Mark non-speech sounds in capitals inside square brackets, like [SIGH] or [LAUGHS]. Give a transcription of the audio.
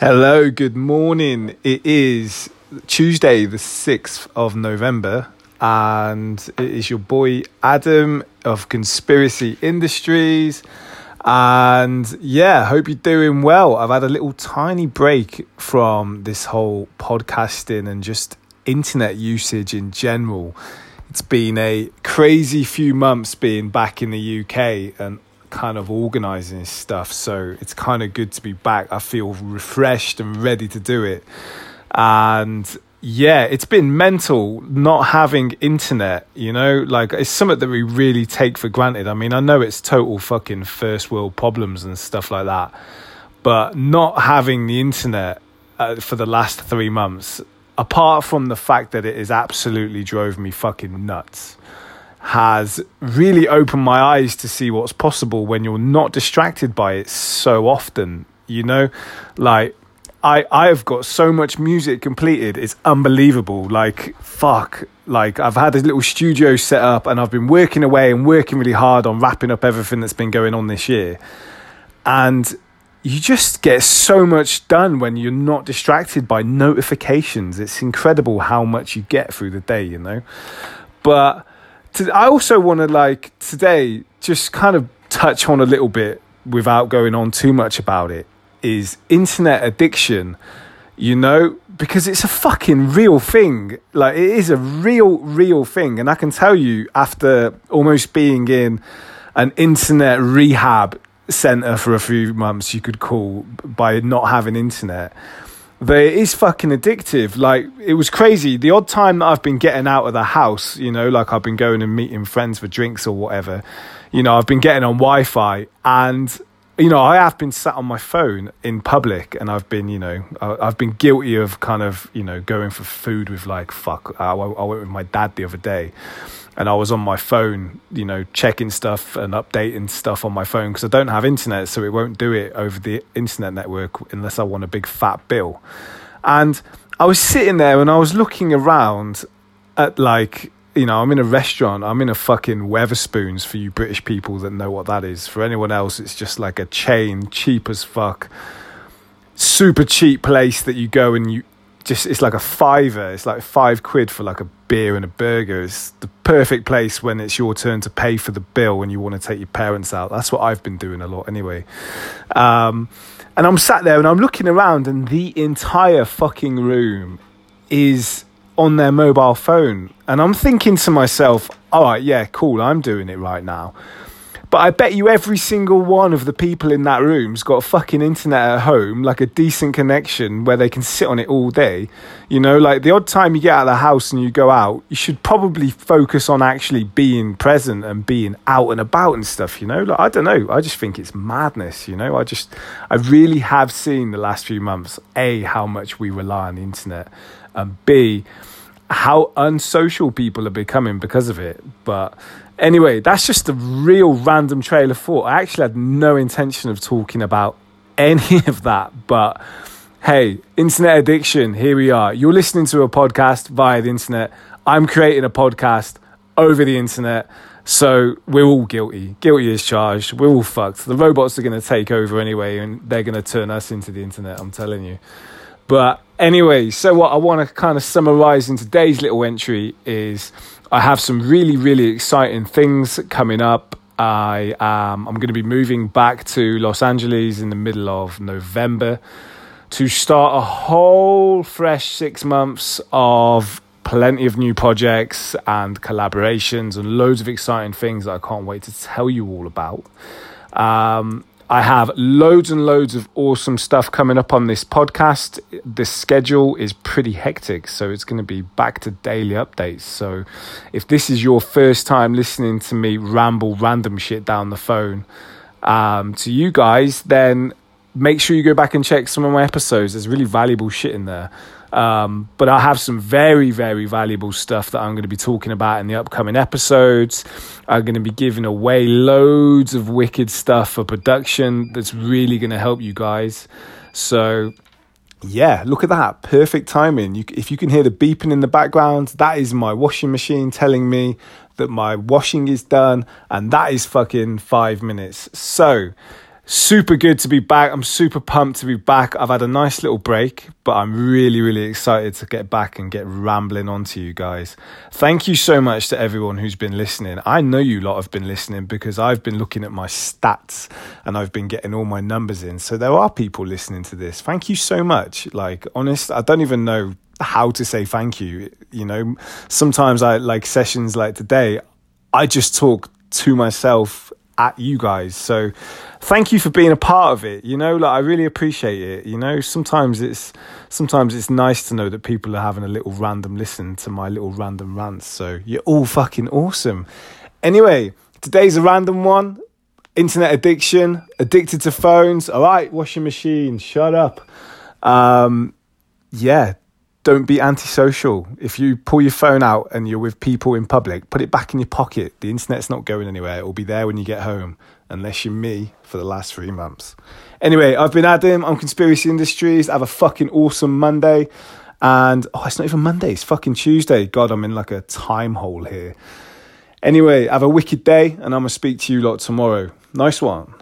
Hello, good morning. It is Tuesday, the 6th of November, and it is your boy Adam of Conspiracy Industries. And yeah, hope you're doing well. I've had a little tiny break from this whole podcasting and just internet usage in general. It's been a crazy few months being back in the UK and kind of organizing stuff. So it's kind of good to be back. I feel refreshed and ready to do it. And yeah, it's been mental not having internet, you know, like it's something that we really take for granted. I mean, I know it's total fucking first world problems and stuff like that, but not having the internet uh, for the last three months, apart from the fact that it has absolutely drove me fucking nuts has really opened my eyes to see what's possible when you're not distracted by it so often. You know, like I I have got so much music completed. It's unbelievable. Like fuck. Like I've had a little studio set up and I've been working away and working really hard on wrapping up everything that's been going on this year. And you just get so much done when you're not distracted by notifications. It's incredible how much you get through the day, you know. But I also want to like today just kind of touch on a little bit without going on too much about it is internet addiction you know? Because it's a fucking real thing. Like it is a real real thing. And i can tell you after almost being in an internet rehab center for a few months you could call by not having internet but it is fucking addictive. Like it was crazy. The odd time that I've been getting out of the house, you know, like I've been going and meeting friends for drinks or whatever. You know, I've been getting on Wi-Fi, and you know, I have been sat on my phone in public, and I've been, you know, I've been guilty of kind of, you know, going for food with like fuck. I, I went with my dad the other day and I was on my phone, you know, checking stuff and updating stuff on my phone because I don't have internet, so it won't do it over the internet network unless I want a big fat bill. And I was sitting there and I was looking around at like, you know, I'm in a restaurant, I'm in a fucking Wetherspoons for you British people that know what that is. For anyone else, it's just like a chain, cheap as fuck, super cheap place that you go and you just it's like a fiver. It's like five quid for like a beer and a burger. It's the perfect place when it's your turn to pay for the bill when you want to take your parents out. That's what I've been doing a lot anyway. Um, and I'm sat there and I'm looking around, and the entire fucking room is on their mobile phone. And I'm thinking to myself, all right, yeah, cool, I'm doing it right now. But I bet you every single one of the people in that room's got a fucking internet at home, like a decent connection where they can sit on it all day. You know, like the odd time you get out of the house and you go out, you should probably focus on actually being present and being out and about and stuff, you know? Like I don't know, I just think it's madness, you know? I just I really have seen the last few months A how much we rely on the internet and B how unsocial people are becoming because of it. But Anyway, that's just a real random trail of thought. I actually had no intention of talking about [LAUGHS] any of that, but hey, internet addiction, here we are. You're listening to a podcast via the internet. I'm creating a podcast over the internet. So we're all guilty. Guilty is charged. We're all fucked. The robots are going to take over anyway, and they're going to turn us into the internet. I'm telling you. But anyway, so what I want to kind of summarize in today's little entry is I have some really, really exciting things coming up. I um, I'm going to be moving back to Los Angeles in the middle of November to start a whole fresh six months of plenty of new projects and collaborations and loads of exciting things that I can't wait to tell you all about. Um, I have loads and loads of awesome stuff coming up on this podcast. The schedule is pretty hectic, so it's going to be back to daily updates. So, if this is your first time listening to me ramble random shit down the phone um, to you guys, then make sure you go back and check some of my episodes. There's really valuable shit in there. Um, but I have some very, very valuable stuff that I'm going to be talking about in the upcoming episodes. I'm going to be giving away loads of wicked stuff for production that's really going to help you guys. So, yeah, look at that. Perfect timing. You, if you can hear the beeping in the background, that is my washing machine telling me that my washing is done, and that is fucking five minutes. So, super good to be back. I'm super pumped to be back. I've had a nice little break, but I'm really, really excited to get back and get rambling on to you guys. Thank you so much to everyone who's been listening. I know you lot have been listening because I've been looking at my stats and I've been getting all my numbers in. So there are people listening to this. Thank you so much. Like, honest, I don't even know how to say thank you. You know, sometimes I like sessions like today, I just talk to myself at you guys. So thank you for being a part of it. You know, like I really appreciate it. You know, sometimes it's sometimes it's nice to know that people are having a little random listen to my little random rants. So you're all fucking awesome. Anyway, today's a random one. Internet addiction, addicted to phones. All right, washing machine, shut up. Um, yeah, don't be antisocial. If you pull your phone out and you're with people in public, put it back in your pocket. The internet's not going anywhere. It will be there when you get home, unless you're me for the last three months. Anyway, I've been Adam. I'm Conspiracy Industries. Have a fucking awesome Monday. And oh, it's not even Monday. It's fucking Tuesday. God, I'm in like a time hole here. Anyway, have a wicked day, and I'm gonna speak to you lot tomorrow. Nice one.